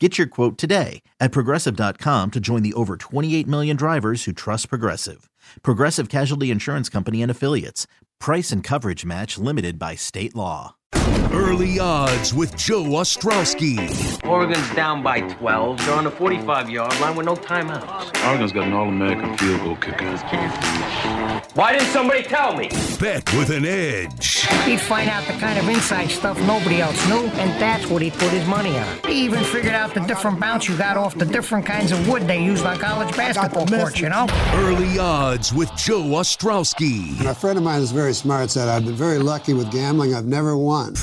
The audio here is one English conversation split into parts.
Get your quote today at progressive.com to join the over 28 million drivers who trust Progressive. Progressive Casualty Insurance Company and Affiliates. Price and coverage match limited by state law. Early odds with Joe Ostrowski. Oregon's down by 12. They're on the 45 yard line with no timeouts. Oregon's got an All American field goal kicker. Why didn't somebody tell me? Bet with an edge. He'd find out the kind of inside stuff nobody else knew, and that's what he put his money on. He even figured out the different bounce you got off the different kinds of wood they used on college basketball courts, you know? Early odds with Joe Ostrowski. And a friend of mine is very smart said, I've been very lucky with gambling. I've never won.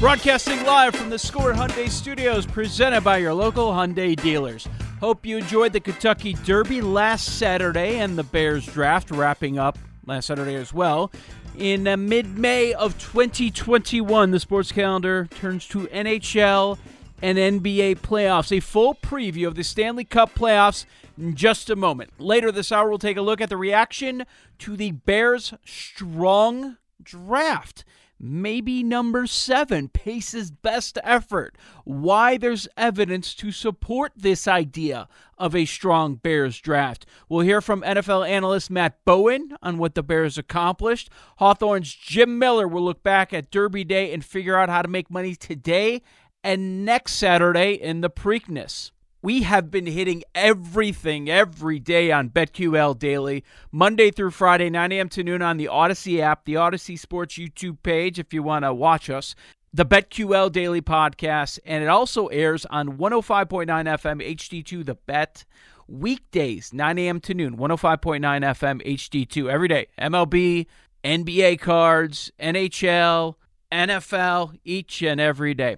Broadcasting live from the Score Hyundai Studios, presented by your local Hyundai dealers. Hope you enjoyed the Kentucky Derby last Saturday and the Bears draft wrapping up last Saturday as well. In uh, mid May of 2021, the sports calendar turns to NHL and NBA playoffs. A full preview of the Stanley Cup playoffs in just a moment. Later this hour, we'll take a look at the reaction to the Bears' strong draft maybe number seven, Pace's best effort. Why there's evidence to support this idea of a strong Bears draft. We'll hear from NFL analyst Matt Bowen on what the Bears accomplished. Hawthorne's Jim Miller will look back at Derby Day and figure out how to make money today and next Saturday in the Preakness. We have been hitting everything every day on BetQL Daily, Monday through Friday, 9 a.m. to noon on the Odyssey app, the Odyssey Sports YouTube page if you want to watch us, the BetQL Daily podcast, and it also airs on 105.9 FM HD2 The Bet weekdays, 9 a.m. to noon, 105.9 FM HD2 every day. MLB, NBA cards, NHL, NFL, each and every day.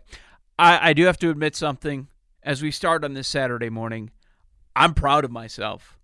I, I do have to admit something as we start on this Saturday morning. I'm proud of myself.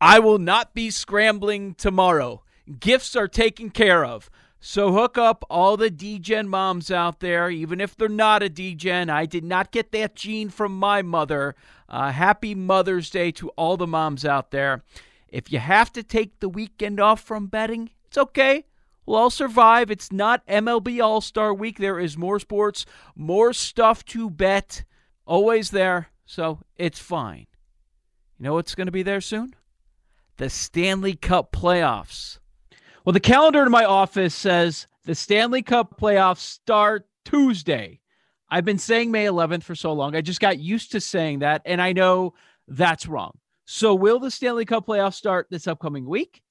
I will not be scrambling tomorrow. Gifts are taken care of. So hook up all the degen moms out there, even if they're not a degen. I did not get that gene from my mother. Uh, happy Mother's Day to all the moms out there. If you have to take the weekend off from betting, it's okay. We'll all survive. It's not MLB All Star Week. There is more sports, more stuff to bet always there, so it's fine. You know what's going to be there soon? The Stanley Cup playoffs. Well, the calendar in my office says the Stanley Cup playoffs start Tuesday. I've been saying May 11th for so long. I just got used to saying that, and I know that's wrong. So, will the Stanley Cup playoffs start this upcoming week?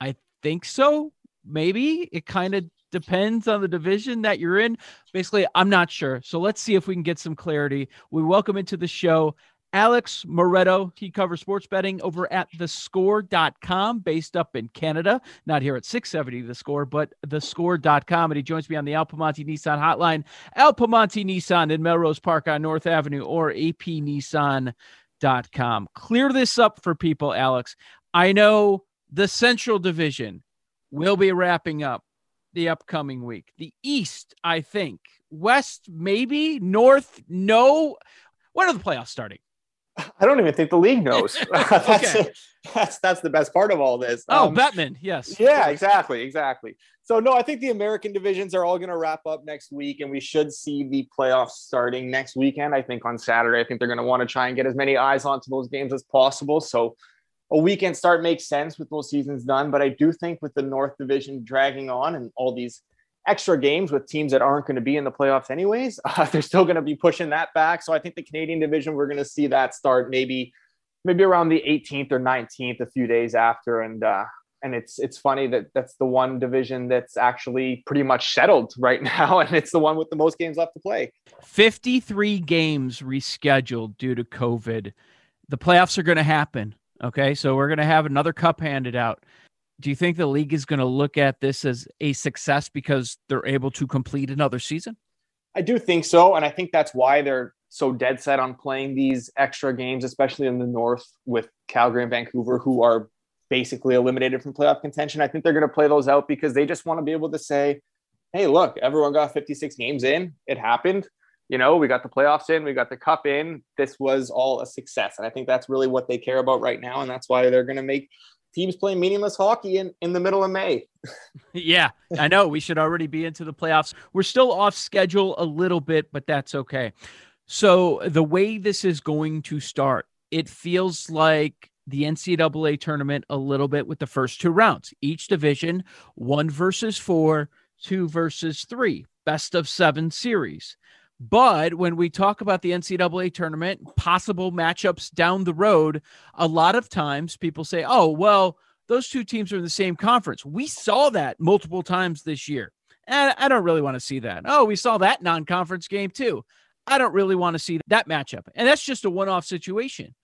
I think so. Maybe it kind of depends on the division that you're in. Basically, I'm not sure. So let's see if we can get some clarity. We welcome into the show Alex Moretto. He covers sports betting over at thescore.com, based up in Canada, not here at 670 The Score, but thescore.com. And he joins me on the Al Piemonte Nissan hotline, Al Piemonte Nissan in Melrose Park on North Avenue or apnissan.com. Clear this up for people, Alex. I know the Central Division will be wrapping up the upcoming week. The East, I think. West, maybe. North, no. When are the playoffs starting? I don't even think the league knows. that's, okay. that's that's the best part of all this. Oh, Um, Bettman, yes. Yeah, exactly, exactly. So no, I think the American divisions are all going to wrap up next week, and we should see the playoffs starting next weekend. I think on Saturday. I think they're going to want to try and get as many eyes onto those games as possible. So a weekend start makes sense with those seasons done. But I do think with the North Division dragging on and all these extra games with teams that aren't going to be in the playoffs anyways. Uh, they're still going to be pushing that back. So I think the Canadian division, we're going to see that start maybe maybe around the 18th or 19th, a few days after. And uh, and it's it's funny that that's the one division that's actually pretty much settled right now, and it's the one with the most games left to play. 53 games rescheduled due to COVID. The playoffs are going to happen. Okay, so we're going to have another cup handed out. Do you think the league is going to look at this as a success because they're able to complete another season? I do think so. And I think that's why they're so dead set on playing these extra games, especially in the North with Calgary and Vancouver, who are basically eliminated from playoff contention. I think they're going to play those out because they just want to be able to say, hey, look, everyone got 56 games in. It happened. You know, we got the playoffs in, we got the cup in. This was all a success. And I think that's really what they care about right now. And that's why they're going to make teams play meaningless hockey in, in the middle of May. yeah, I know. We should already be into the playoffs. We're still off schedule a little bit, but that's okay. So, the way this is going to start, it feels like the NCAA tournament a little bit with the first two rounds. Each division, one versus four, two versus three, best of seven series. But when we talk about the NCAA tournament, possible matchups down the road, a lot of times people say, oh, well, those two teams are in the same conference. We saw that multiple times this year. And I don't really want to see that. Oh, we saw that non conference game too. I don't really want to see that matchup. And that's just a one off situation.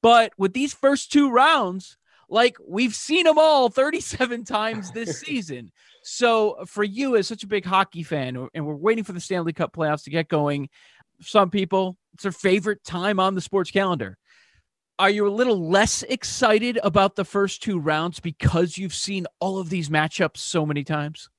But with these first two rounds, like we've seen them all 37 times this season. So for you as such a big hockey fan, and we're waiting for the Stanley Cup playoffs to get going, some people it's their favorite time on the sports calendar. Are you a little less excited about the first two rounds because you've seen all of these matchups so many times?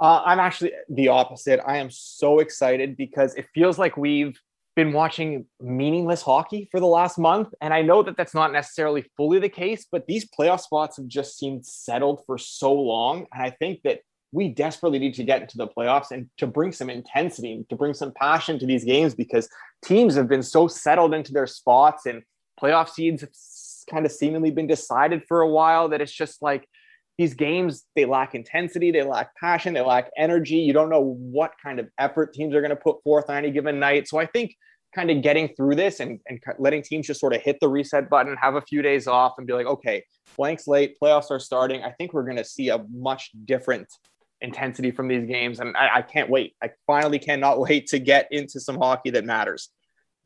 Uh, I'm actually the opposite. I am so excited because it feels like we've been watching meaningless hockey for the last month. And I know that that's not necessarily fully the case, but these playoff spots have just seemed settled for so long. And I think that we desperately need to get into the playoffs and to bring some intensity, to bring some passion to these games because teams have been so settled into their spots and playoff seeds have kind of seemingly been decided for a while that it's just like these games they lack intensity they lack passion they lack energy. You don't know what kind of effort teams are going to put forth on any given night. So i think kind of getting through this and, and letting teams just sort of hit the reset button have a few days off and be like okay blank slate playoffs are starting. I think we're going to see a much different intensity from these games and I, I can't wait. I finally cannot wait to get into some hockey that matters.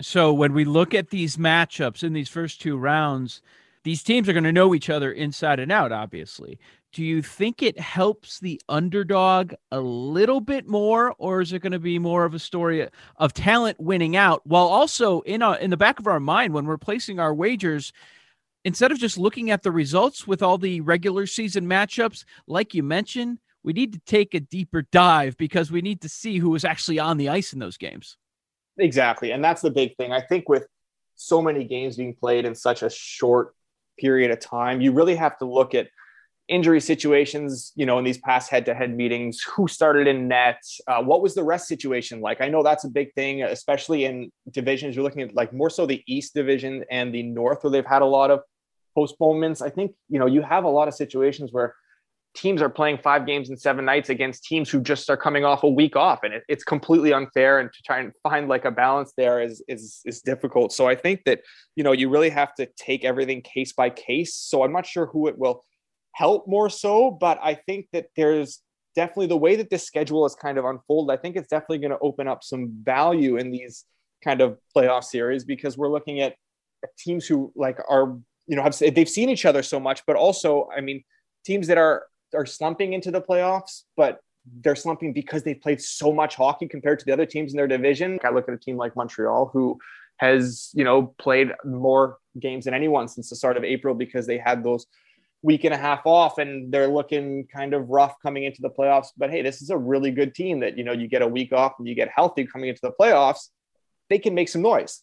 So when we look at these matchups in these first two rounds these teams are going to know each other inside and out, obviously. Do you think it helps the underdog a little bit more, or is it going to be more of a story of talent winning out while also in a, in the back of our mind when we're placing our wagers? Instead of just looking at the results with all the regular season matchups, like you mentioned, we need to take a deeper dive because we need to see who was actually on the ice in those games. Exactly. And that's the big thing. I think with so many games being played in such a short period of time. You really have to look at injury situations, you know, in these past head to head meetings, who started in net, uh, what was the rest situation like? I know that's a big thing, especially in divisions. You're looking at like more so the East division and the North, where they've had a lot of postponements. I think, you know, you have a lot of situations where teams are playing five games in seven nights against teams who just are coming off a week off and it, it's completely unfair and to try and find like a balance there is is is difficult. So i think that you know you really have to take everything case by case. So i'm not sure who it will help more so but i think that there's definitely the way that this schedule is kind of unfolded i think it's definitely going to open up some value in these kind of playoff series because we're looking at teams who like are you know have they've seen each other so much but also i mean teams that are are slumping into the playoffs, but they're slumping because they've played so much hockey compared to the other teams in their division. I look at a team like Montreal who has, you know, played more games than anyone since the start of April because they had those week and a half off and they're looking kind of rough coming into the playoffs. But hey, this is a really good team that, you know, you get a week off and you get healthy coming into the playoffs, they can make some noise.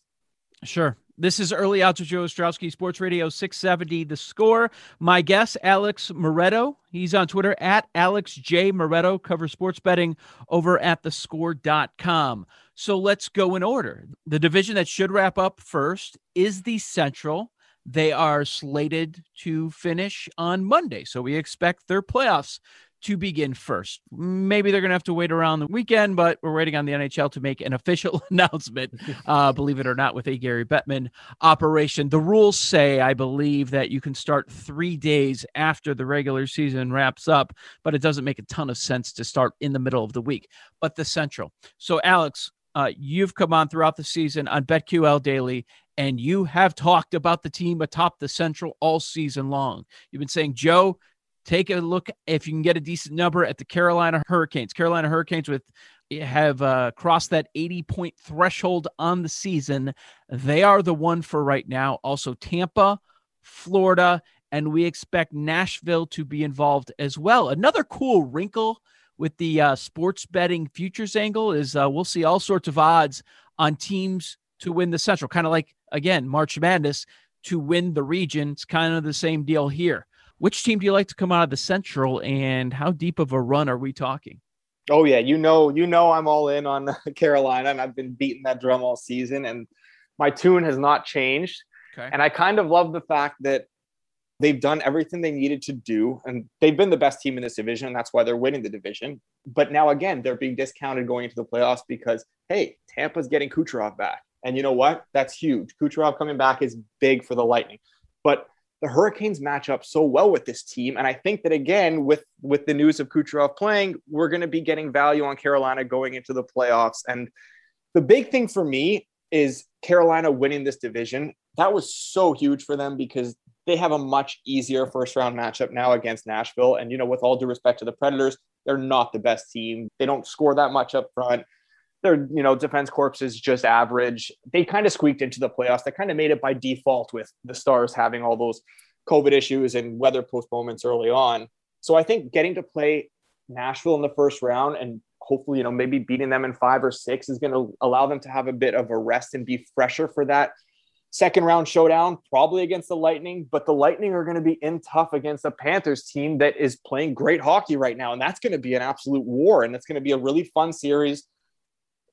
Sure. This is Early Odds with Joe Ostrowski, Sports Radio 670. The score. My guest, Alex Moretto. He's on Twitter at Alex J. Moretto, cover sports betting over at thescore.com. So let's go in order. The division that should wrap up first is the Central. They are slated to finish on Monday. So we expect their playoffs to begin first. Maybe they're going to have to wait around the weekend, but we're waiting on the NHL to make an official announcement, uh, believe it or not, with a Gary Bettman operation. The rules say, I believe, that you can start three days after the regular season wraps up, but it doesn't make a ton of sense to start in the middle of the week. But the Central. So, Alex, uh, you've come on throughout the season on BetQL Daily, and you have talked about the team atop the Central all season long. You've been saying, Joe, take a look if you can get a decent number at the Carolina Hurricanes. Carolina Hurricanes with have uh, crossed that 80 point threshold on the season. They are the one for right now. Also, Tampa, Florida, and we expect Nashville to be involved as well. Another cool wrinkle with the uh, sports betting futures angle is uh, we'll see all sorts of odds on teams to win the Central, kind of like again March Madness to win the region. It's kind of the same deal here. Which team do you like to come out of the Central, and how deep of a run are we talking? Oh yeah, you know, you know, I'm all in on Carolina, and I've been beating that drum all season, and my tune has not changed. Okay. And I kind of love the fact that they've done everything they needed to do, and they've been the best team in this division, and that's why they're winning the division. But now again, they're being discounted going into the playoffs because hey, Tampa's getting Kucherov back, and you know what? That's huge. Kucherov coming back is big for the Lightning, but the Hurricanes match up so well with this team. And I think that again, with with the news of Kucherov playing, we're going to be getting value on Carolina going into the playoffs. And the big thing for me is Carolina winning this division. That was so huge for them because they have a much easier first round matchup now against Nashville. And you know, with all due respect to the Predators, they're not the best team. They don't score that much up front their you know defense corps is just average. They kind of squeaked into the playoffs. They kind of made it by default with the Stars having all those COVID issues and weather postponements early on. So I think getting to play Nashville in the first round and hopefully you know maybe beating them in five or six is going to allow them to have a bit of a rest and be fresher for that second round showdown, probably against the Lightning. But the Lightning are going to be in tough against a Panthers team that is playing great hockey right now. And that's going to be an absolute war. And it's going to be a really fun series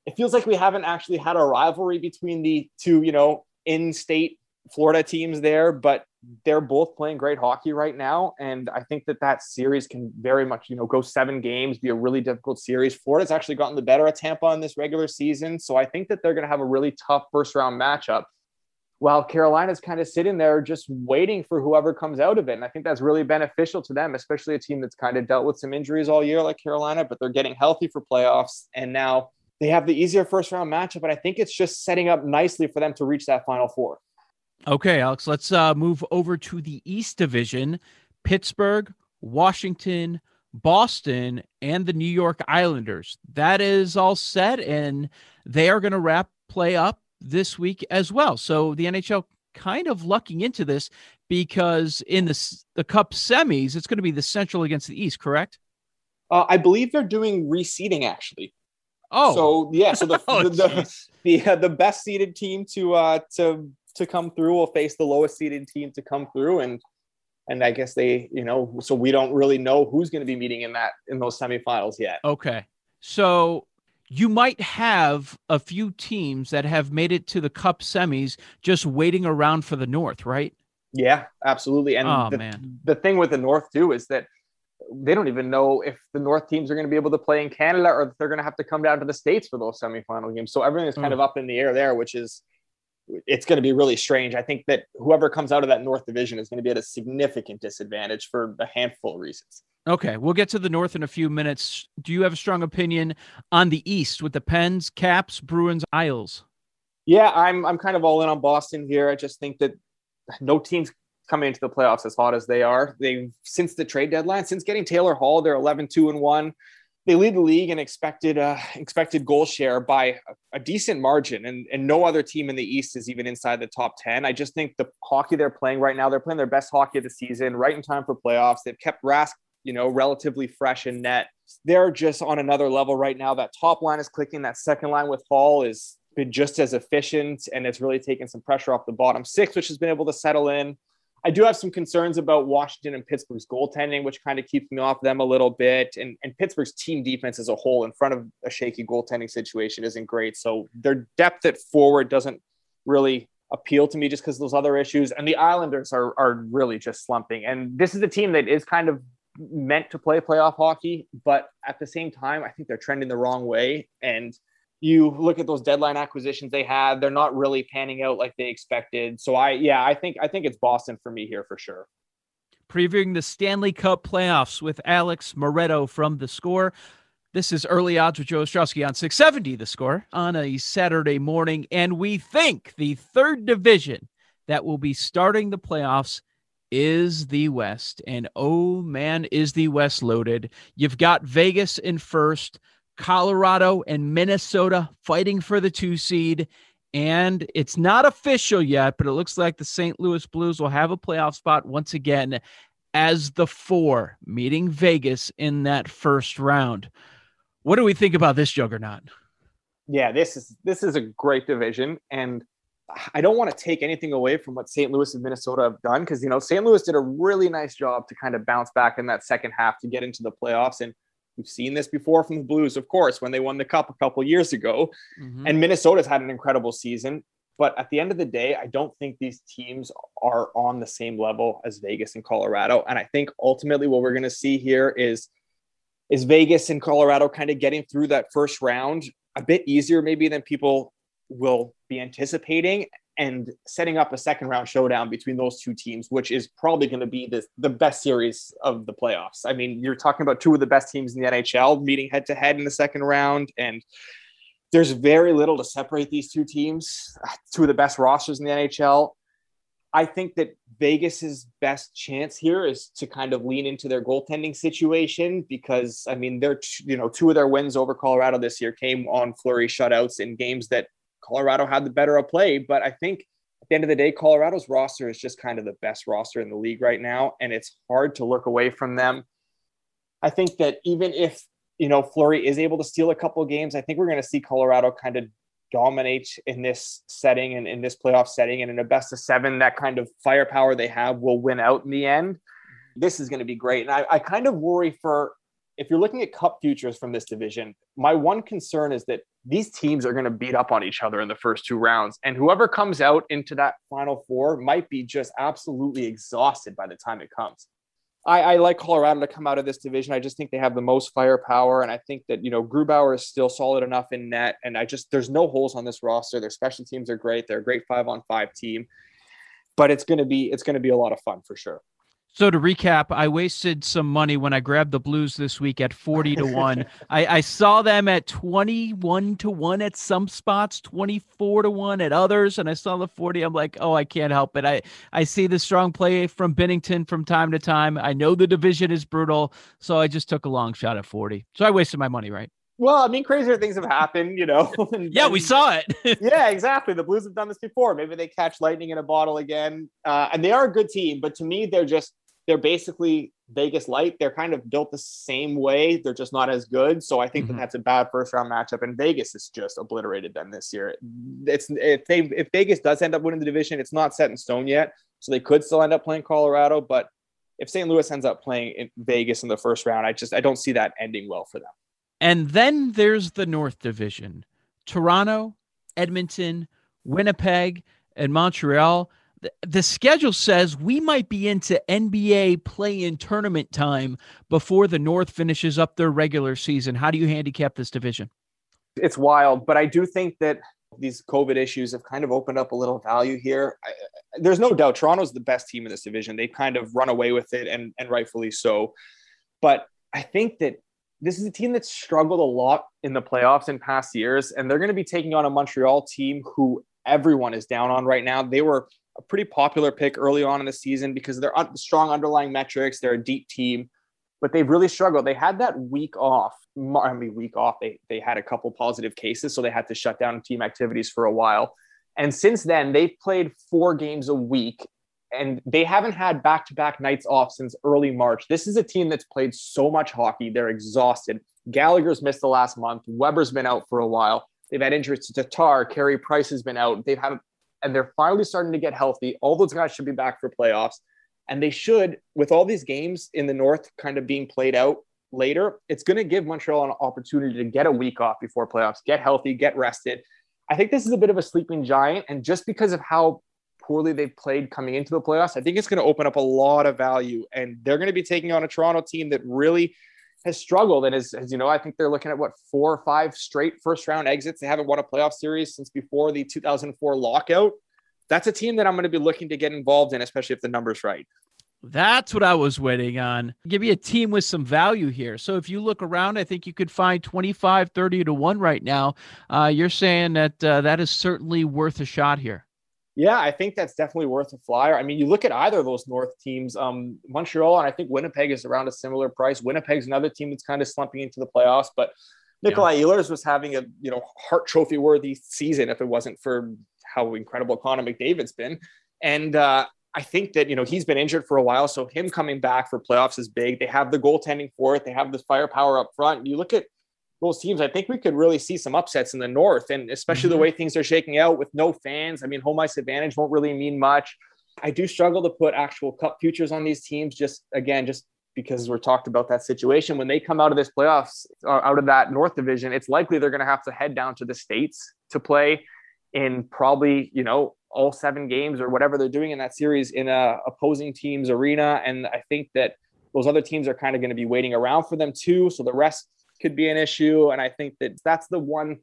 it feels like we haven't actually had a rivalry between the two, you know, in-state Florida teams there, but they're both playing great hockey right now, and I think that that series can very much, you know, go seven games, be a really difficult series. Florida's actually gotten the better of Tampa in this regular season, so I think that they're going to have a really tough first round matchup. While Carolina's kind of sitting there just waiting for whoever comes out of it. And I think that's really beneficial to them, especially a team that's kind of dealt with some injuries all year like Carolina, but they're getting healthy for playoffs. And now they have the easier first round matchup, but I think it's just setting up nicely for them to reach that final four. Okay, Alex, let's uh, move over to the East Division. Pittsburgh, Washington, Boston, and the New York Islanders. That is all set, and they are going to wrap play up this week as well. So the NHL kind of lucking into this because in the the Cup semis, it's going to be the Central against the East, correct? Uh, I believe they're doing reseeding actually. Oh, so yeah, so the oh, the, the, the, uh, the, best seeded team to uh to to come through will face the lowest seeded team to come through, and and I guess they you know so we don't really know who's going to be meeting in that in those semifinals yet. Okay, so you might have a few teams that have made it to the Cup semis just waiting around for the North, right? Yeah, absolutely. And oh, the, man. the thing with the North too is that they don't even know if the North teams are going to be able to play in Canada or if they're going to have to come down to the States for those semifinal games. So everything is kind mm. of up in the air there, which is it's going to be really strange. I think that whoever comes out of that North division is going to be at a significant disadvantage for a handful of reasons. Okay, we'll get to the North in a few minutes. Do you have a strong opinion on the East with the Pens, Caps, Bruins, Isles? Yeah, I'm I'm kind of all in on Boston here. I just think that no team's coming into the playoffs as hot as they are. They've since the trade deadline, since getting Taylor Hall, they're 11 2 and 1. They lead the league in expected uh, expected goal share by a, decent margin, and, and no other team in the East is even inside the top 10. I just think the hockey they're playing right now, they're playing their best hockey of the season, right in time for playoffs. They've kept Rask, you know, relatively fresh in net. They're just on another level right now. That top line is clicking. That second line with Hall is been just as efficient, and it's really taken some pressure off the bottom six, which has been able to settle in. I do have some concerns about Washington and Pittsburgh's goaltending, which kind of keeps me off them a little bit. And, and Pittsburgh's team defense as a whole, in front of a shaky goaltending situation, isn't great. So their depth at forward doesn't really appeal to me just because those other issues. And the Islanders are, are really just slumping. And this is a team that is kind of meant to play playoff hockey, but at the same time, I think they're trending the wrong way. And you look at those deadline acquisitions they had, they're not really panning out like they expected. So I yeah, I think I think it's Boston for me here for sure. Previewing the Stanley Cup playoffs with Alex Moretto from the score. This is early odds with Joe Ostrowski on 670 the score on a Saturday morning. And we think the third division that will be starting the playoffs is the West. And oh man, is the West loaded. You've got Vegas in first, Colorado and Minnesota fighting for the two seed. And it's not official yet, but it looks like the St. Louis Blues will have a playoff spot once again as the four meeting Vegas in that first round. What do we think about this juggernaut? Yeah, this is this is a great division, and I don't want to take anything away from what St. Louis and Minnesota have done because you know St. Louis did a really nice job to kind of bounce back in that second half to get into the playoffs, and we've seen this before from the Blues, of course, when they won the Cup a couple years ago, mm-hmm. and Minnesota's had an incredible season. But at the end of the day, I don't think these teams are on the same level as Vegas and Colorado, and I think ultimately what we're going to see here is is Vegas and Colorado kind of getting through that first round a bit easier maybe than people will be anticipating and setting up a second round showdown between those two teams, which is probably going to be the, the best series of the playoffs. I mean, you're talking about two of the best teams in the NHL meeting head to head in the second round. And there's very little to separate these two teams, two of the best rosters in the NHL. I think that Vegas's best chance here is to kind of lean into their goaltending situation because I mean they're you know two of their wins over Colorado this year came on Fleury shutouts in games that Colorado had the better of play. But I think at the end of the day, Colorado's roster is just kind of the best roster in the league right now, and it's hard to look away from them. I think that even if you know Fleury is able to steal a couple games, I think we're going to see Colorado kind of dominate in this setting and in this playoff setting, and in a best of seven, that kind of firepower they have will win out in the end. This is going to be great, and I, I kind of worry for if you're looking at cup futures from this division, my one concern is that these teams are going to beat up on each other in the first two rounds. And whoever comes out into that final four might be just absolutely exhausted by the time it comes. I, I, like Colorado to come out of this division. I just think they have the most firepower. And I think that, you know, Grubauer is still solid enough in net. And I just, there's no holes on this roster. Their special teams are great. They're a great five on five team. But it's going to be, it's going to be a lot of fun for sure. So to recap, I wasted some money when I grabbed the Blues this week at 40 to 1. I, I, saw them at 21 to 1 at some spots, 24 to 1 at others, and I saw the 40. I'm like, oh, I can't help it. I, I see the strong play from Binnington from time to time. I know the division is brutal, so I just took a long shot at 40. So I wasted my money, right? Well, I mean, crazier things have happened, you know. and, yeah, we saw it. yeah, exactly. The Blues have done this before. Maybe they catch lightning in a bottle again. Uh, and they are a good team, but to me, they're just they're basically Vegas light. They're kind of built the same way. They're just not as good. So I think mm-hmm. that that's a bad first round matchup. And Vegas has just obliterated them this year. It's if they if Vegas does end up winning the division, it's not set in stone yet. So they could still end up playing Colorado. But if St. Louis ends up playing in Vegas in the first round, I just I don't see that ending well for them. And then there's the North Division: Toronto, Edmonton, Winnipeg, and Montreal the schedule says we might be into NBA play in tournament time before the North finishes up their regular season. How do you handicap this division? It's wild, but I do think that these COVID issues have kind of opened up a little value here. I, there's no doubt Toronto's the best team in this division. They've kind of run away with it, and, and rightfully so. But I think that this is a team that's struggled a lot in the playoffs in past years, and they're going to be taking on a Montreal team who everyone is down on right now. They were a pretty popular pick early on in the season because they're strong underlying metrics. They're a deep team, but they've really struggled. They had that week off. I mean, week off. They they had a couple positive cases, so they had to shut down team activities for a while. And since then, they've played four games a week, and they haven't had back to back nights off since early March. This is a team that's played so much hockey. They're exhausted. Gallagher's missed the last month. Weber's been out for a while. They've had injuries to Tatar. Carey Price has been out. They've had and they're finally starting to get healthy. All those guys should be back for playoffs. And they should, with all these games in the North kind of being played out later, it's going to give Montreal an opportunity to get a week off before playoffs, get healthy, get rested. I think this is a bit of a sleeping giant. And just because of how poorly they've played coming into the playoffs, I think it's going to open up a lot of value. And they're going to be taking on a Toronto team that really has struggled. And as, as you know, I think they're looking at what four or five straight first round exits. They haven't won a playoff series since before the 2004 lockout. That's a team that I'm going to be looking to get involved in, especially if the number's right. That's what I was waiting on. Give me a team with some value here. So if you look around, I think you could find 25, 30 to 1 right now. Uh, you're saying that uh, that is certainly worth a shot here. Yeah, I think that's definitely worth a flyer. I mean, you look at either of those North teams, um, Montreal, and I think Winnipeg is around a similar price. Winnipeg's another team that's kind of slumping into the playoffs, but Nikolaj yeah. Ehlers was having a you know Hart Trophy worthy season if it wasn't for how incredible Connor McDavid's been. And uh, I think that you know he's been injured for a while, so him coming back for playoffs is big. They have the goaltending for it. They have the firepower up front. You look at those teams. I think we could really see some upsets in the North, and especially mm-hmm. the way things are shaking out with no fans. I mean, home ice advantage won't really mean much. I do struggle to put actual cup futures on these teams. Just again, just because we're talked about that situation when they come out of this playoffs, uh, out of that North division, it's likely they're going to have to head down to the states to play in probably you know all seven games or whatever they're doing in that series in a opposing team's arena. And I think that those other teams are kind of going to be waiting around for them too. So the rest could be an issue. And I think that that's the one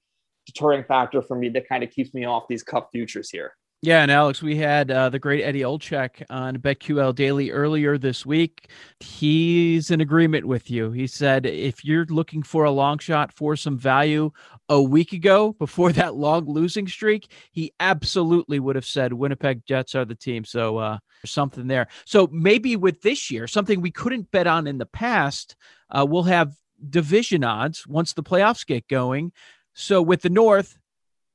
deterring factor for me that kind of keeps me off these cup futures here. Yeah, and Alex, we had uh, the great Eddie Olczyk on BetQL Daily earlier this week. He's in agreement with you. He said if you're looking for a long shot for some value a week ago, before that long losing streak, he absolutely would have said Winnipeg Jets are the team. So uh, there's something there. So maybe with this year, something we couldn't bet on in the past, uh, we'll have division odds once the playoffs get going. So with the North,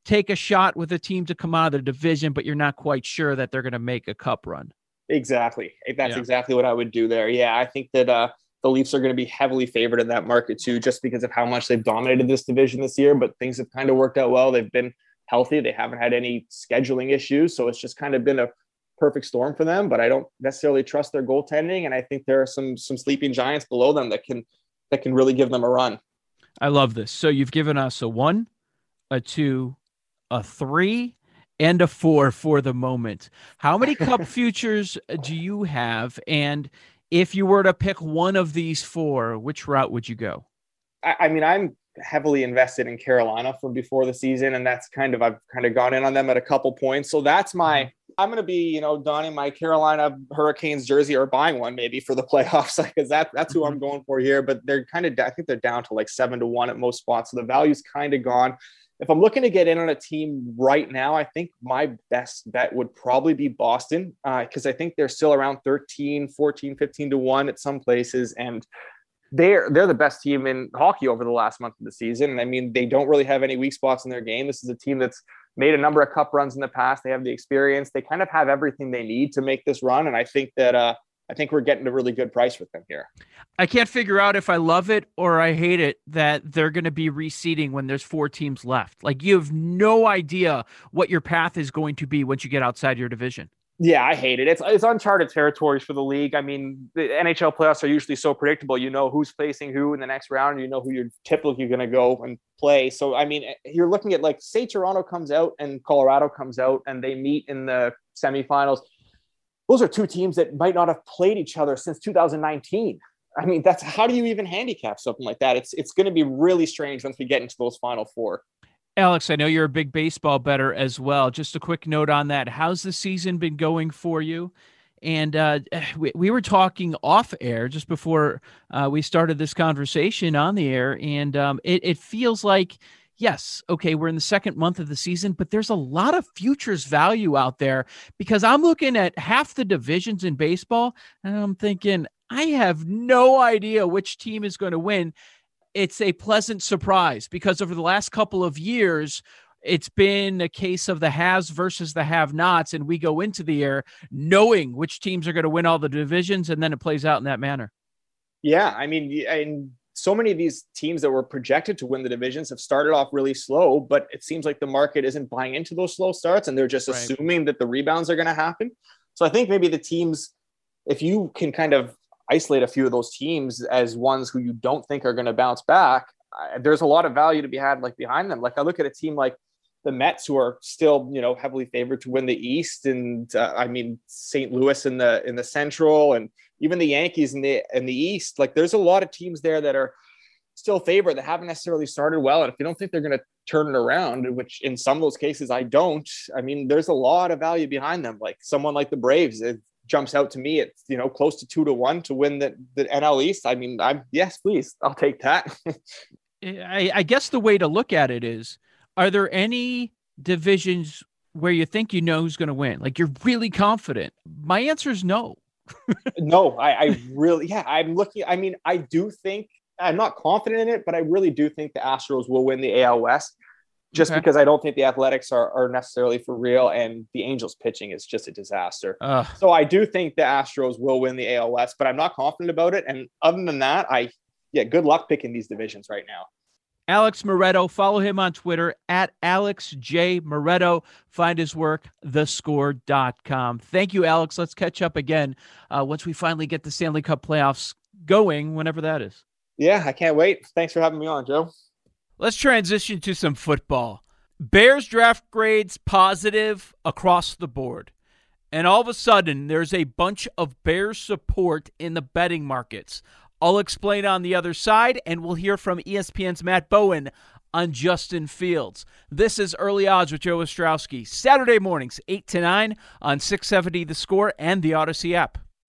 take a shot with a team to come out of the division, but you're not quite sure that they're going to make a cup run. Exactly. That's yeah. exactly what I would do there. Yeah, I think that uh, the Leafs are going to be heavily favored in that market too, just because of how much they've dominated this division this year. But things have kind of worked out well. They've been healthy. They haven't had any scheduling issues, so it's just kind of been a perfect storm for them. But I don't necessarily trust their goaltending, and I think there are some some sleeping giants below them that can that can really give them a run. I love this. So you've given us a one, a two, a three, and a four for the moment. How many cup futures do you have? And if you were to pick one of these four, which route would you go? I, I mean, I'm heavily invested in Carolina from before the season, and that's kind of I've kind of gone in on them at a couple points. So that's my mm-hmm. I'm going to be, you know, donning my Carolina Hurricanes jersey or buying one maybe for the playoffs because that that's who I'm mm-hmm. going for here. But they're kind of, I think they're down to like seven to one at most spots, so the value's kind of gone. If I'm looking to get in on a team right now, I think my best bet would probably be Boston because uh, I think they're still around 13, 14, 15 to one at some places, and they're they're the best team in hockey over the last month of the season. I mean, they don't really have any weak spots in their game. This is a team that's made a number of cup runs in the past. They have the experience. They kind of have everything they need to make this run. And I think that uh, I think we're getting a really good price with them here. I can't figure out if I love it or I hate it that they're going to be reseeding when there's four teams left. Like you have no idea what your path is going to be once you get outside your division. Yeah, I hate it. It's it's uncharted territories for the league. I mean, the NHL playoffs are usually so predictable. You know who's facing who in the next round. You know who you're typically going to go and play. So I mean, eh, you're looking at like say Toronto comes out and Colorado comes out and they meet in the semifinals. Those are two teams that might not have played each other since 2019. I mean, that's how do you even handicap something like that? It's it's going to be really strange once we get into those final four. Alex, I know you're a big baseball bettor as well. Just a quick note on that. How's the season been going for you? And uh, we, we were talking off air just before uh, we started this conversation on the air, and um, it, it feels like yes, okay, we're in the second month of the season, but there's a lot of futures value out there because I'm looking at half the divisions in baseball and I'm thinking, I have no idea which team is going to win it's a pleasant surprise because over the last couple of years, it's been a case of the haves versus the have nots. And we go into the year knowing which teams are going to win all the divisions, and then it plays out in that manner. Yeah. I mean, and so many of these teams that were projected to win the divisions have started off really slow, but it seems like the market isn't buying into those slow starts and they're just right. assuming that the rebounds are going to happen. So I think maybe the teams, if you can kind of isolate a few of those teams as ones who you don't think are going to bounce back, there's a lot of value to be had like behind them. Like I look at a team like the Mets, who are still you know heavily favored to win the East, and uh, I mean St. Louis in the in the Central, and even the Yankees in the in the East. Like there's a lot of teams there that are still favored that haven't necessarily started well. And if you don't think they're going to turn it around, which in some of those cases I don't, I mean, there's a lot of value behind them. Like someone like the Braves, jumps out to me. It's you know close to two to one to win the the NL East. I mean, I'm yes, please, I'll take that. I, I guess the way to look at it is: Are there any divisions where you think you know who's going to win? Like you're really confident. My answer is no. no, I, I really, yeah, I'm looking. I mean, I do think I'm not confident in it, but I really do think the Astros will win the AL West just okay. because I don't think the Athletics are, are necessarily for real and the Angels pitching is just a disaster. Uh, so I do think the Astros will win the AL West, but I'm not confident about it. And other than that, I, yeah, good luck picking these divisions right now. Alex Moretto, follow him on Twitter at Alex J. Moretto. Find his work, thescore.com. Thank you, Alex. Let's catch up again uh, once we finally get the Stanley Cup playoffs going, whenever that is. Yeah, I can't wait. Thanks for having me on, Joe. Let's transition to some football. Bears draft grades positive across the board. And all of a sudden, there's a bunch of Bears support in the betting markets. I'll explain on the other side, and we'll hear from ESPN's Matt Bowen on Justin Fields. This is Early Odds with Joe Ostrowski, Saturday mornings, 8 to 9 on 670 The Score and the Odyssey app.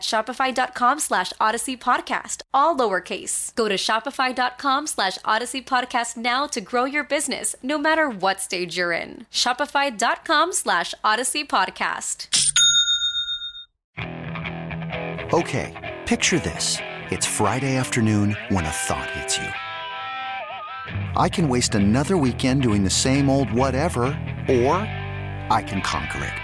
shopify.com slash odyssey podcast, all lowercase. Go to shopify.com slash odyssey podcast now to grow your business no matter what stage you're in. Shopify.com slash odyssey podcast. Okay, picture this. It's Friday afternoon when a thought hits you. I can waste another weekend doing the same old whatever, or I can conquer it.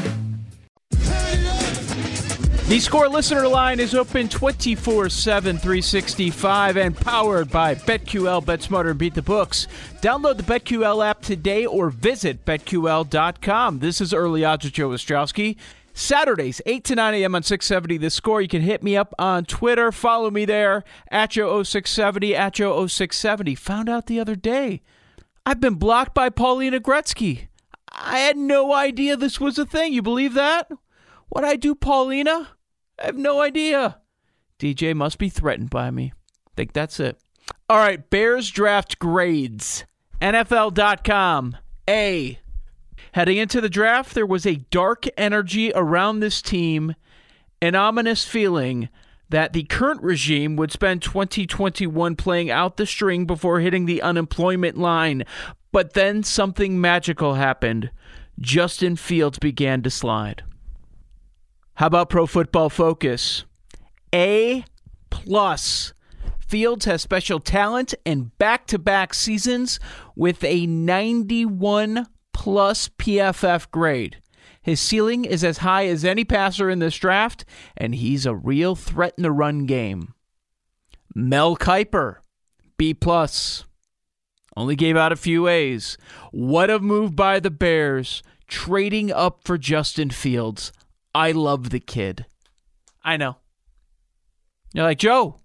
The Score listener line is open 24 7, 365 and powered by BetQL. Bet Smarter and Beat the Books. Download the BetQL app today or visit BetQL.com. This is Early Odds with Joe Ostrowski. Saturdays, 8 to 9 a.m. on 670 The Score. You can hit me up on Twitter. Follow me there, at Joe0670, at Joe0670. Found out the other day, I've been blocked by Paulina Gretzky. I had no idea this was a thing. You believe that? What I do, Paulina? I have no idea. DJ must be threatened by me. I Think that's it. All right, Bears draft grades. NFL.com. A. Heading into the draft, there was a dark energy around this team, an ominous feeling that the current regime would spend 2021 playing out the string before hitting the unemployment line. But then something magical happened. Justin Fields began to slide. How about Pro Football Focus? A plus. Fields has special talent and back to back seasons with a 91 plus PFF grade. His ceiling is as high as any passer in this draft, and he's a real threat in the run game. Mel Kiper, B plus. Only gave out a few A's. What a move by the Bears, trading up for Justin Fields. I love the kid. I know. You're like, Joe,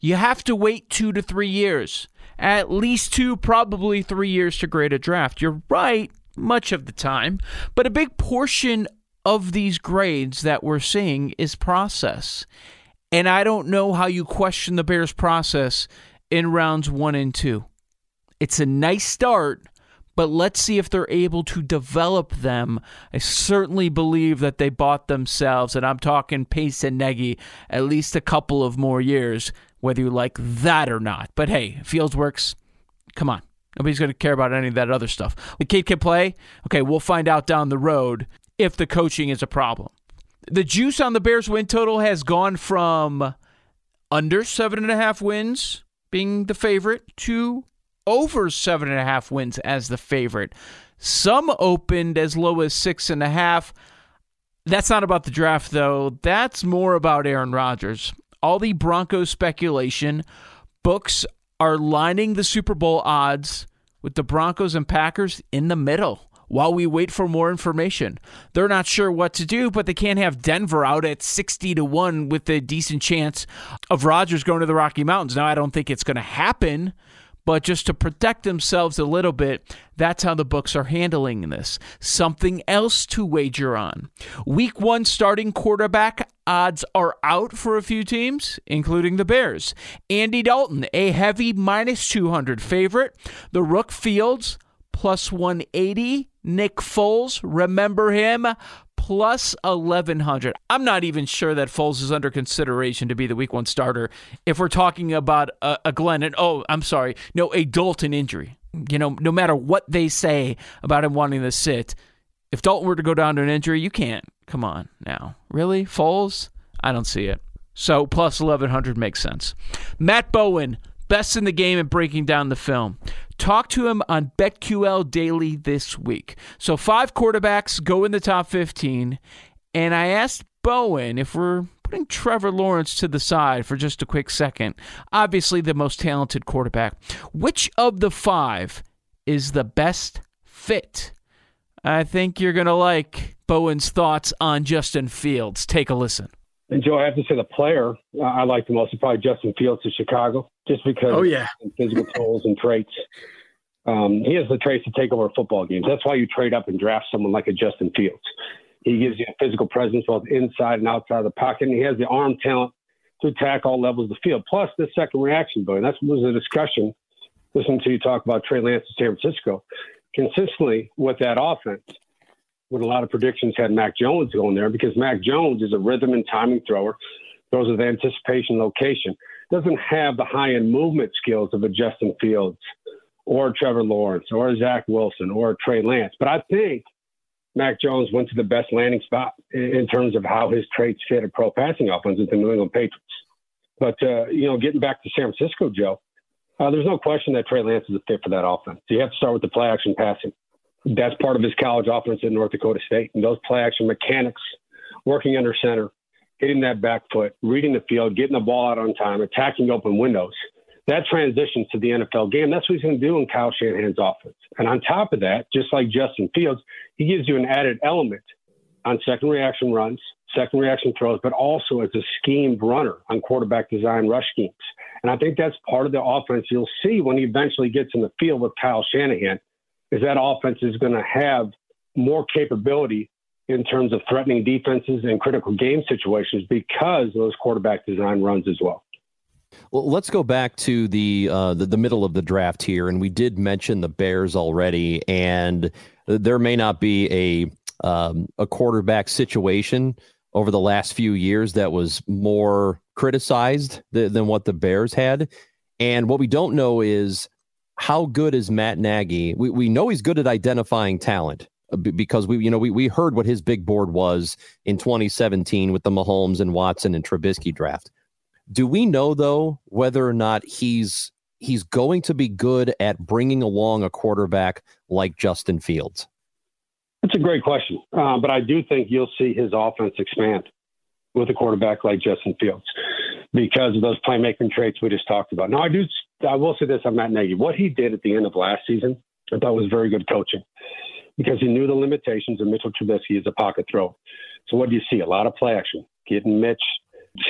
you have to wait two to three years. At least two, probably three years to grade a draft. You're right, much of the time. But a big portion of these grades that we're seeing is process. And I don't know how you question the Bears' process in rounds one and two. It's a nice start, but let's see if they're able to develop them. I certainly believe that they bought themselves, and I'm talking Pace and Nagy, at least a couple of more years whether you like that or not. But hey, Fields works. Come on. Nobody's going to care about any of that other stuff. The kid can play. Okay, we'll find out down the road if the coaching is a problem. The juice on the Bears win total has gone from under seven and a half wins being the favorite to over seven and a half wins as the favorite. Some opened as low as six and a half. That's not about the draft, though. That's more about Aaron Rodgers all the Broncos speculation, books are lining the Super Bowl odds with the Broncos and Packers in the middle while we wait for more information. They're not sure what to do, but they can't have Denver out at 60 to 1 with a decent chance of Rodgers going to the Rocky Mountains. Now, I don't think it's going to happen, but just to protect themselves a little bit, that's how the books are handling this. Something else to wager on. Week one starting quarterback odds are out for a few teams, including the Bears. Andy Dalton, a heavy minus 200 favorite. The Rook Fields, plus 180. Nick Foles, remember him, plus 1100. I'm not even sure that Foles is under consideration to be the week one starter if we're talking about a, a oh, I'm sorry, no, a Dalton injury. You know, no matter what they say about him wanting to sit, if Dalton were to go down to an injury, you can't. Come on now. Really? Foles? I don't see it. So plus 1100 makes sense. Matt Bowen, best in the game at breaking down the film. Talk to him on BetQL Daily this week. So, five quarterbacks go in the top 15. And I asked Bowen if we're putting Trevor Lawrence to the side for just a quick second, obviously the most talented quarterback, which of the five is the best fit? I think you're going to like Bowen's thoughts on Justin Fields. Take a listen. And Joe, I have to say the player uh, I like the most is probably Justin Fields of Chicago, just because oh yeah, physical tools and traits. Um, he has the traits to take over football games. That's why you trade up and draft someone like a Justin Fields. He gives you a physical presence both inside and outside of the pocket, and he has the arm talent to attack all levels of the field. Plus, the second reaction, boy, that was the discussion. Listen to you talk about Trey Lance in San Francisco. Consistently with that offense, with a lot of predictions had Mac Jones going there because Mac Jones is a rhythm and timing thrower, throws with anticipation location, doesn't have the high end movement skills of a Justin Fields or Trevor Lawrence or Zach Wilson or Trey Lance. But I think Mac Jones went to the best landing spot in terms of how his traits fit a pro passing offense with the New England Patriots. But, uh, you know, getting back to San Francisco, Joe, uh, there's no question that Trey Lance is a fit for that offense. So you have to start with the play action passing. That's part of his college offense at North Dakota State. And those play action mechanics, working under center, hitting that back foot, reading the field, getting the ball out on time, attacking open windows. That transitions to the NFL game. That's what he's going to do in Kyle Shanahan's offense. And on top of that, just like Justin Fields, he gives you an added element on second reaction runs, second reaction throws, but also as a schemed runner on quarterback design rush schemes. And I think that's part of the offense you'll see when he eventually gets in the field with Kyle Shanahan, is that offense is going to have more capability in terms of threatening defenses and critical game situations because those quarterback design runs as well. Well, let's go back to the, uh, the, the middle of the draft here, and we did mention the Bears already, and there may not be a um, a quarterback situation over the last few years that was more criticized th- than what the Bears had, and what we don't know is how good is Matt Nagy. We we know he's good at identifying talent uh, because we you know we we heard what his big board was in 2017 with the Mahomes and Watson and Trubisky draft. Do we know though whether or not he's he's going to be good at bringing along a quarterback like Justin Fields? That's a great question, uh, but I do think you'll see his offense expand with a quarterback like Justin Fields because of those playmaking traits we just talked about. Now, I do, I will say this on Matt Nagy. What he did at the end of last season, I thought was very good coaching because he knew the limitations of Mitchell Trubisky as a pocket throw. So what do you see? A lot of play action, getting Mitch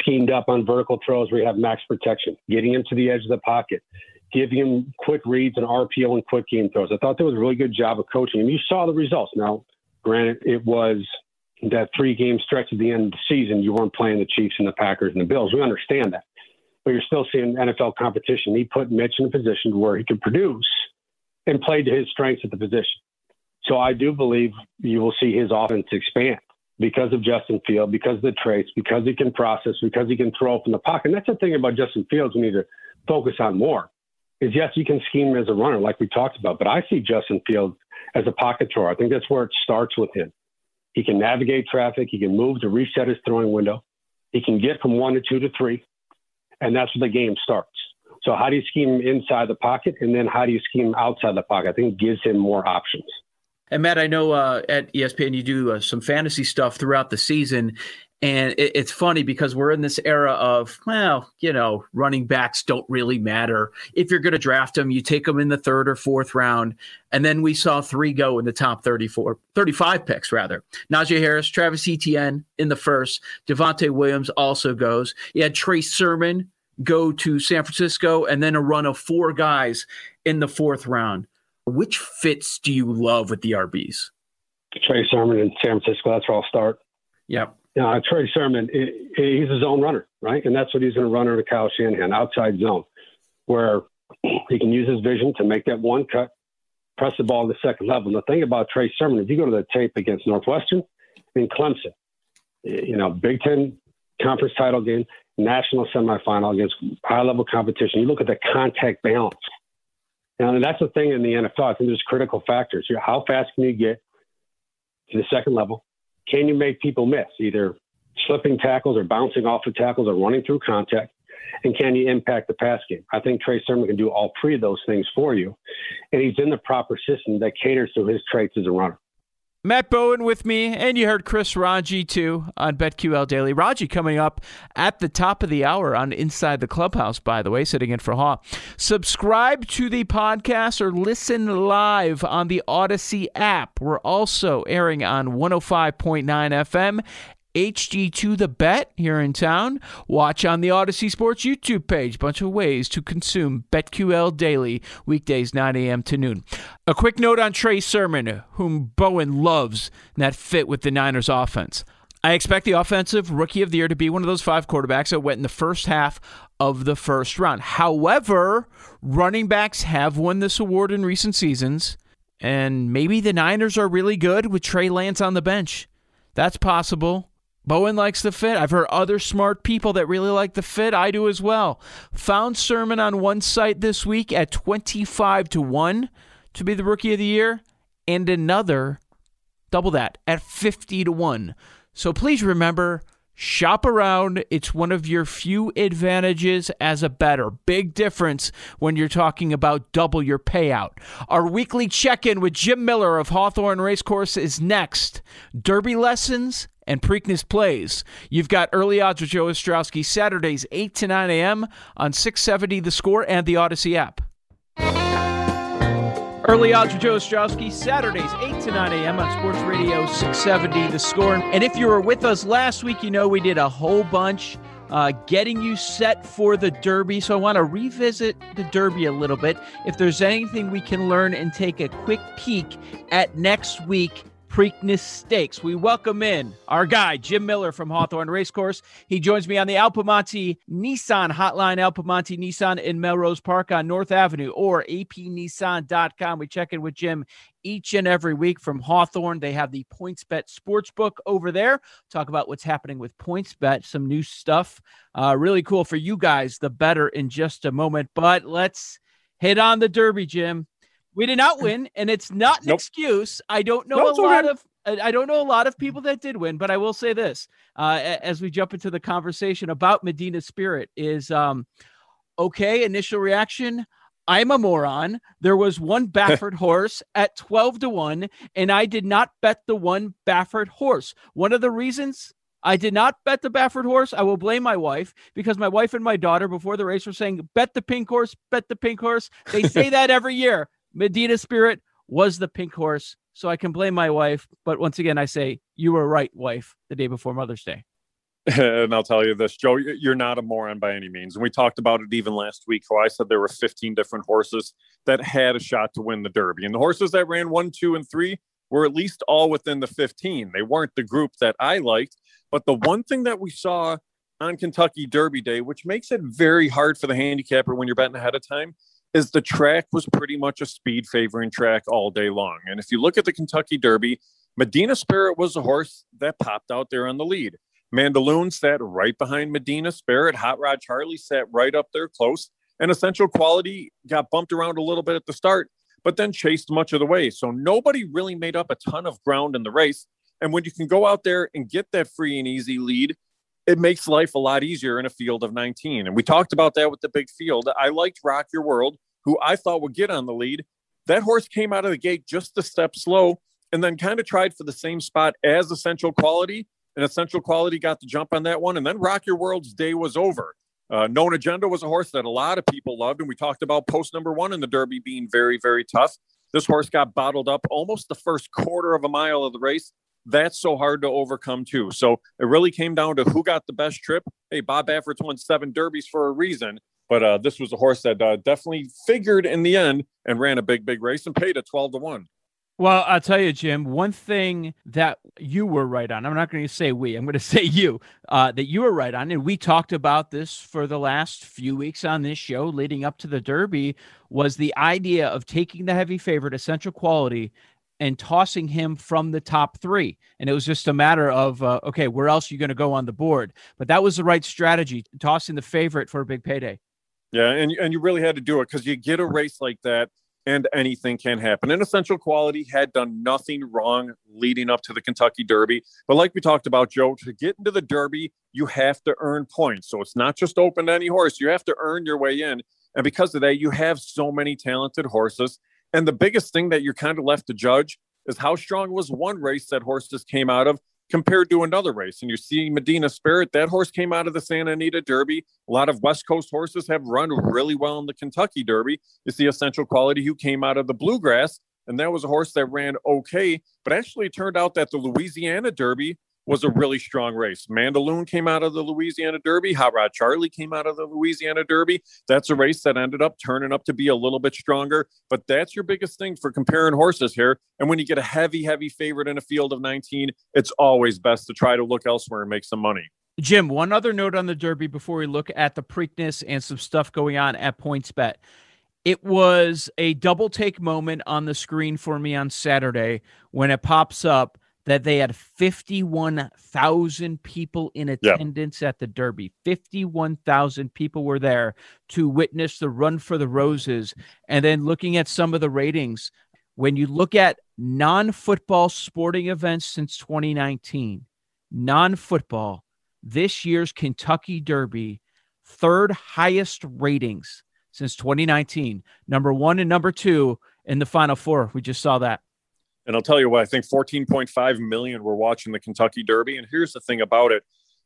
schemed up on vertical throws where you have max protection, getting him to the edge of the pocket, giving him quick reads and RPO and quick game throws. I thought that was a really good job of coaching, and you saw the results. Now, granted, it was that three game stretch at the end of the season. You weren't playing the Chiefs and the Packers and the Bills. We understand that, but you're still seeing NFL competition. He put Mitch in a position where he could produce and play to his strengths at the position. So I do believe you will see his offense expand because of Justin Field, because of the traits, because he can process, because he can throw from the pocket. And that's the thing about Justin Fields we need to focus on more. Is yes, you can scheme as a runner, like we talked about, but I see Justin Fields as a pocket thrower. I think that's where it starts with him. He can navigate traffic. He can move to reset his throwing window. He can get from one to two to three, and that's where the game starts. So how do you scheme inside the pocket, and then how do you scheme outside the pocket? I think gives him more options. And Matt, I know uh, at ESPN you do uh, some fantasy stuff throughout the season, and it, it's funny because we're in this era of, well, you know, running backs don't really matter. If you're going to draft them, you take them in the third or fourth round. And then we saw three go in the top 34, 35 picks, rather. Najee Harris, Travis Etienne in the first. Javonte Williams also goes. You had Trey Sermon go to San Francisco, and then a run of four guys in the fourth round. Which fits do you love with the RBs? Trey Sermon in San Francisco. That's where I'll start. Yep. Yeah, Trey Sermon, he's a zone runner, right? And that's what he's going to run under Kyle Shanahan, outside zone, where he can use his vision to make that one cut, press the ball to the second level. And the thing about Trey Sermon, if you go to the tape against Northwestern and Clemson, you know, Big Ten conference title game, national semifinal against high level competition, you look at the contact balance. And that's the thing in the NFL. I think there's critical factors. How fast can you get to the second level? Can you make people miss, either slipping tackles or bouncing off of tackles or running through contact? And can you impact the pass game? I think Trey Sermon can do all three of those things for you. And he's in the proper system that caters to his traits as a runner. Matt Bowen with me, and you heard Chris Rongey too on BetQL Daily. Rongey coming up at the top of the hour on Inside the Clubhouse, by the way, sitting in for Haugh. Subscribe to the podcast or listen live on the Audacy app. We're also airing on 105.9 FM HD2 The Bet here in town. Watch on the Audacy Sports YouTube page. Bunch of ways to consume BetQL daily, weekdays 9 a.m. to noon. A quick note on Trey Sermon, whom Bowen loves, that fit with the Niners offense. I expect the offensive rookie of the year to be one of those five quarterbacks that went in the first half of the first round. However, running backs have won this award in recent seasons, and maybe the Niners are really good with Trey Lance on the bench. That's possible. Bowen likes the fit. I've heard other smart people that really like the fit. I do as well. Found Sermon on one site this week at 25 to 1 to be the rookie of the year, and another double that at 50 to 1. So please remember Shop around. It's one of your few advantages as a bettor. Big difference when you're talking about double your payout. Our weekly check in with Jim Miller of Hawthorne Racecourse is next. Derby lessons and Preakness plays. You've got early odds with Joe Ostrowski Saturdays 8 to 9 a.m. on 670 The Score and the Audacy app. Early odds with Joe Ostrowski, Saturdays, 8 to 9 a.m. on Sports Radio 670 The Score. And if you were with us last week, you know we did a whole bunch uh, getting you set for the Derby. So I want to revisit the Derby a little bit. If there's anything we can learn and take a quick peek at next week Preakness Stakes. We welcome in our guy, Jim Miller from Hawthorne Racecourse. He joins me on the Al Piemonte Nissan hotline, Al Piemonte Nissan in Melrose Park on North Avenue or apnissan.com. We check in with Jim each and every week from Hawthorne. They have the PointsBet Sportsbook over there. Talk about what's happening with PointsBet, some new stuff. Uh, really cool for you guys, the bettor in just a moment. But let's hit on the Derby, Jim. We did not win, and it's not an nope. excuse. I don't know a lot okay. of I don't know a lot of people that did win, but I will say this uh, as we jump into the conversation about Medina Spirit is um, okay. Initial reaction. I'm a moron. There was one Baffert horse at 12 to 1, and I did not bet the one Baffert horse. One of the reasons I did not bet the Baffert horse, I will blame my wife because my wife and my daughter before the race were saying, bet the pink horse, bet the pink horse. They say that every year. Medina Spirit was the pink horse. So I can blame my wife. But once again, I say, you were right, wife, the day before Mother's Day. and I'll tell you this, Joe, you're not a moron by any means. And we talked about it even last week. So I said there were 15 different horses that had a shot to win the Derby. And the horses that ran one, two, and three were at least all within the 15. They weren't the group that I liked. But the one thing that we saw on Kentucky Derby Day, which makes it very hard for the handicapper when you're betting ahead of time, is the track was pretty much a speed favoring track all day long. And if you look at the Kentucky Derby, Medina Spirit was a horse that popped out there on the lead. Mandaloun sat right behind Medina Spirit. Hot Rod Charlie sat right up there close. And Essential Quality got bumped around a little bit at the start, but then chased much of the way. So nobody really made up a ton of ground in the race. And when you can go out there and get that free and easy lead, it makes life a lot easier in a field of 19. And we talked about that with the big field. I liked Rock Your World who I thought would get on the lead. That horse came out of the gate just a step slow and then kind of tried for the same spot as Essential Quality. And Essential Quality got the jump on that one. And then Rock Your World's day was over. Uh, Known Agenda was a horse that a lot of people loved. And we talked about post number one in the Derby being very, very tough. This horse got bottled up almost the first quarter of a mile of the race. That's so hard to overcome, too. So it really came down to who got the best trip. Hey, Bob Baffert's won seven Derbies for a reason. But uh, this was a horse that uh, definitely figured in the end and ran a big, big race and paid a 12 to 1. Well, I'll tell you, Jim, one thing that you were right on, I'm not going to say we, I'm going to say you, uh, that you were right on. And we talked about this for the last few weeks on this show leading up to the Derby was the idea of taking the heavy favorite, essential quality, and tossing him from the top three. And it was just a matter of, uh, okay, where else are you going to go on the board? But that was the right strategy, tossing the favorite for a big payday. Yeah, and and you really had to do it because you get a race like that, and anything can happen. And Essential Quality had done nothing wrong leading up to the Kentucky Derby, but like we talked about, Joe, to get into the Derby, you have to earn points. So it's not just open to any horse; you have to earn your way in. And because of that, you have so many talented horses. And the biggest thing that you're kind of left to judge is how strong was one race that horses came out of compared to another race. And you see Medina Spirit, that horse came out of the Santa Anita Derby. A lot of West Coast horses have run really well in the Kentucky Derby. You see Essential Quality, who came out of the Bluegrass, and that was a horse that ran okay. But actually, it turned out that the Louisiana Derby was a really strong race. Mandaloun came out of the Louisiana Derby. Hot Rod Charlie came out of the Louisiana Derby. That's a race that ended up turning up to be a little bit stronger. But that's your biggest thing for comparing horses here. And when you get a heavy, heavy favorite in a field of 19, it's always best to try to look elsewhere and make some money. Jim, one other note on the Derby before we look at the Preakness and some stuff going on at PointsBet. It was a double take moment on the screen for me on Saturday when it pops up that they had 51,000 people in attendance yep. at the Derby. 51,000 people were there to witness the run for the roses. And then looking at some of the ratings, when you look at non football sporting events since 2019, non football, this year's Kentucky Derby, third highest ratings since 2019. Number one and number two in the final four. We just saw that. And I'll tell you what, I think 14.5 million were watching the Kentucky Derby. And here's the thing about it.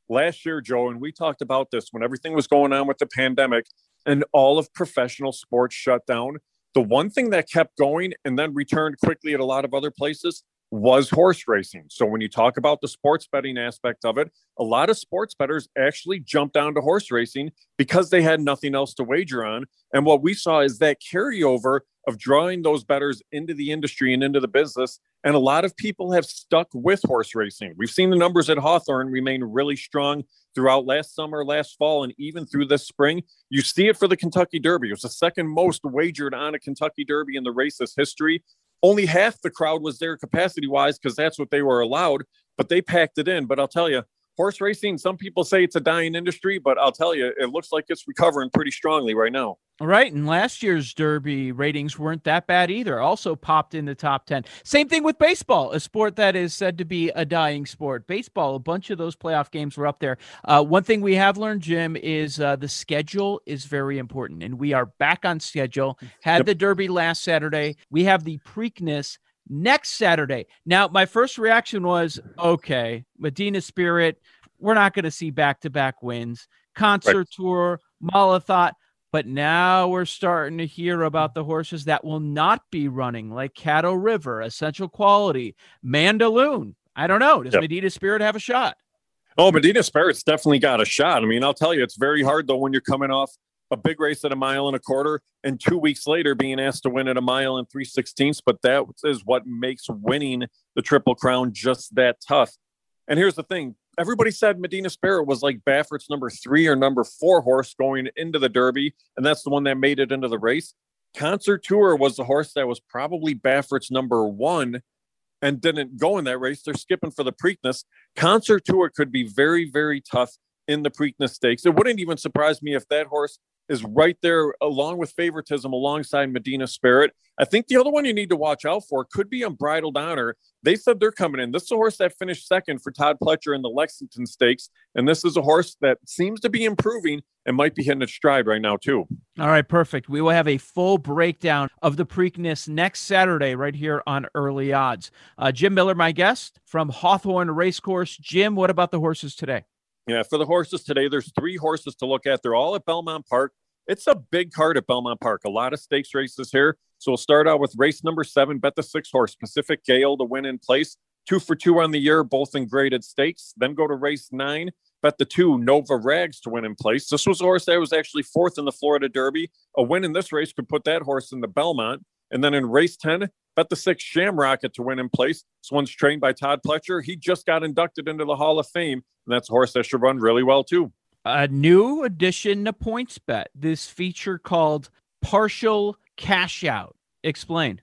Last year, Joe, and we talked about this when everything was going on with the pandemic and all of professional sports shut down, The one thing that kept going and then returned quickly at a lot of other places was horse racing. So when you talk about the sports betting aspect of it, a lot of sports bettors actually jumped down to horse racing because they had nothing else to wager on. And what we saw is that carryover of drawing those bettors into the industry and into the business. And a lot of people have stuck with horse racing. We've seen the numbers at Hawthorne remain really strong throughout last summer, last fall, and even through this spring. You see it for the Kentucky Derby. It was the second most wagered on a Kentucky Derby in the race's history. Only half the crowd was there capacity wise because that's what they were allowed, but they packed it in. But I'll tell you, horse racing, some people say it's a dying industry, but I'll tell you, it looks like it's recovering pretty strongly right now. Right. And last year's Derby ratings weren't that bad either. Also popped in the top 10. Same thing with baseball, a sport that is said to be a dying sport. Baseball, a bunch of those playoff games were up there. Uh, one thing we have learned, Jim, is uh, the schedule is very important. And we are back on schedule. Had yep. the Derby last Saturday. We have the Preakness next Saturday. Now, my first reaction was okay, Medina Spirit, we're not going to see back to back wins. Concert right. Tour, Malathaat. But now we're starting to hear about the horses that will not be running, like Caddo River, Essential Quality, Mandaloun. I don't know. Does yep. Medina Spirit have a shot? Oh, Medina Spirit's definitely got a shot. I mean, I'll tell you, it's very hard though when you're coming off a big race at a mile and a quarter, and two weeks later being asked to win at a mile and three sixteenths. But that is what makes winning the Triple Crown just that tough. And here's the thing everybody said Medina Spirit was like Baffert's number three or number four horse going into the Derby, and that's the one that made it into the race. Concert Tour was the horse that was probably Baffert's number one and didn't go in that race. They're skipping for the Preakness. Concert Tour could be very, very tough in the Preakness Stakes. It wouldn't even surprise me if that horse is right there along with favoritism alongside Medina Spirit. I think the other one you need to watch out for could be Unbridled Honor. They said they're coming in. This is a horse that finished second for Todd Pletcher in the Lexington Stakes. And this is a horse that seems to be improving and might be hitting its stride right now, too. All right, perfect. We will have a full breakdown of the Preakness next Saturday right here on Early Odds. Uh, Jim Miller, my guest from Hawthorne Racecourse. Jim, what about the horses today? Yeah, for the horses today, there's three horses to look at. They're all at Belmont Park. It's a big card at Belmont Park. A lot of stakes races here. So we'll start out with race number seven, bet the six horse Pacific Gale to win in place. Two for two on the year, both in graded stakes. Then go to race nine, bet the two Nova Rags to win in place. This was a horse that was actually fourth in the Florida Derby. A win in this race could put that horse in the Belmont. And then in race 10, bet the six Shamrocket to win in place. This one's trained by Todd Pletcher. He just got inducted into the Hall of Fame, and that's a horse that should run really well too. A new addition to PointsBet. This feature called partial cash out. Explain.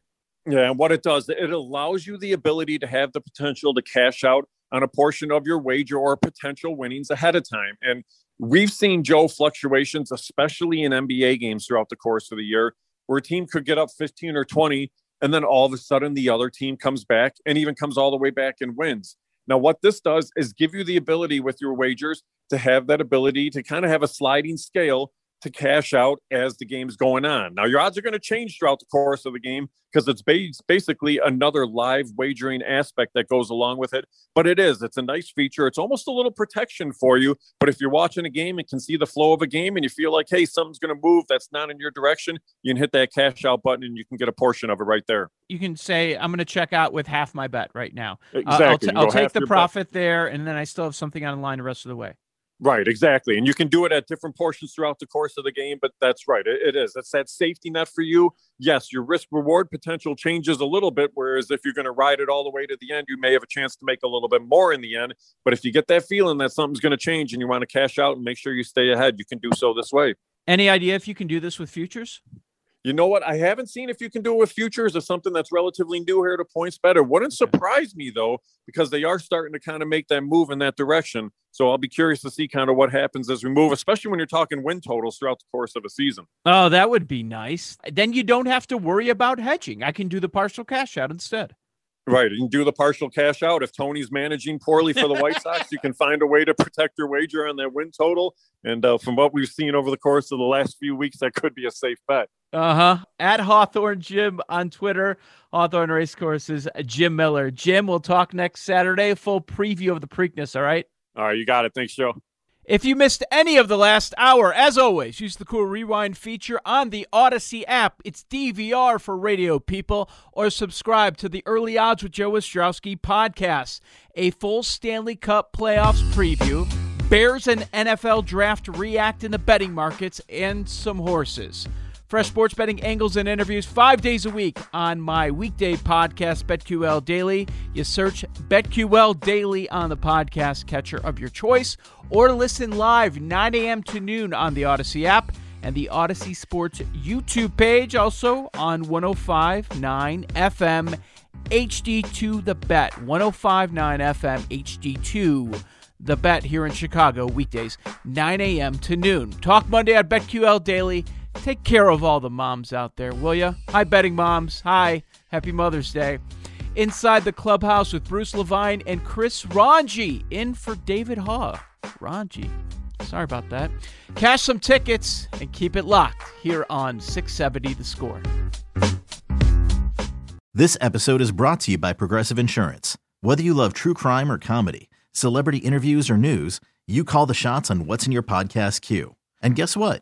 Yeah, and what it does, it allows you the ability to have the potential to cash out on a portion of your wager or potential winnings ahead of time. And we've seen Joe fluctuations, especially in NBA games throughout the course of the year, where a team could get up 15 or 20 and then all of a sudden the other team comes back and even comes all the way back and wins. Now, what this does is give you the ability with your wagers to have that ability to kind of have a sliding scale to cash out as the game's going on. Now, your odds are going to change throughout the course of the game because it's basically another live wagering aspect that goes along with it. But it is, it's a nice feature. It's almost a little protection for you. But if you're watching a game and can see the flow of a game and you feel like, hey, something's going to move that's not in your direction, you can hit that cash out button and you can get a portion of it right there. You can say, I'm going to check out with half my bet right now. Exactly. Uh, I'll, t- I'll take the profit bet. there and then I still have something on the line the rest of the way. Right, exactly. And you can do it at different portions throughout the course of the game, but that's right. it, it is. It's that safety net for you. Yes, your risk reward potential changes a little bit. Whereas if you're going to ride it all the way to the end, you may have a chance to make a little bit more in the end. But if you get that feeling that something's going to change and you want to cash out and make sure you stay ahead, you can do so this way. Any idea if you can do this with futures? You know what? I haven't seen if you can do it with futures or something that's relatively new here to points better. wouldn't surprise me though, because they are starting to kind of make that move in that direction. So I'll be curious to see kind of what happens as we move, especially when you're talking win totals throughout the course of a season. Oh, that would be nice. Then you don't have to worry about hedging. I can do the partial cash out instead. Right. You can do the partial cash out. If Tony's managing poorly for the White Sox, you can find a way to protect your wager on that win total. And uh, from what we've seen over the course of the last few weeks, that could be a safe bet. Uh huh. At Hawthorne Jim on Twitter, Hawthorne Racecourses, Jim Miller. Jim, we'll talk next Saturday. Full preview of the Preakness. All right. All right. You got it. Thanks, Joe. If you missed any of the last hour, as always, use the cool rewind feature on the Audacy app. It's DVR for radio people, or subscribe to the Early Odds with Joe Ostrowski podcast, a full Stanley Cup playoffs preview, Bears and NFL draft react in the betting markets, and some horses. Fresh sports betting angles and interviews five days a week on my weekday podcast, BetQL Daily. You search BetQL Daily on the podcast catcher of your choice, or listen live 9 a.m. to noon on the Audacy app and the Audacy Sports YouTube page, also on 1059 FM HD2 The Bet. 1059 FM HD2 The Bet here in Chicago, weekdays 9 a.m. to noon. Talk Monday at BetQL Daily. Take care of all the moms out there, will ya? Hi, betting moms. Hi. Happy Mother's Day. Inside the clubhouse with Bruce Levine and Chris Rongey in for David Haugh. Rongey. Sorry about that. Cash some tickets and keep it locked here on 670 The Score. This episode is brought to you by Progressive Insurance. Whether you love true crime or comedy, celebrity interviews or news, you call the shots on what's in your podcast queue. And guess what?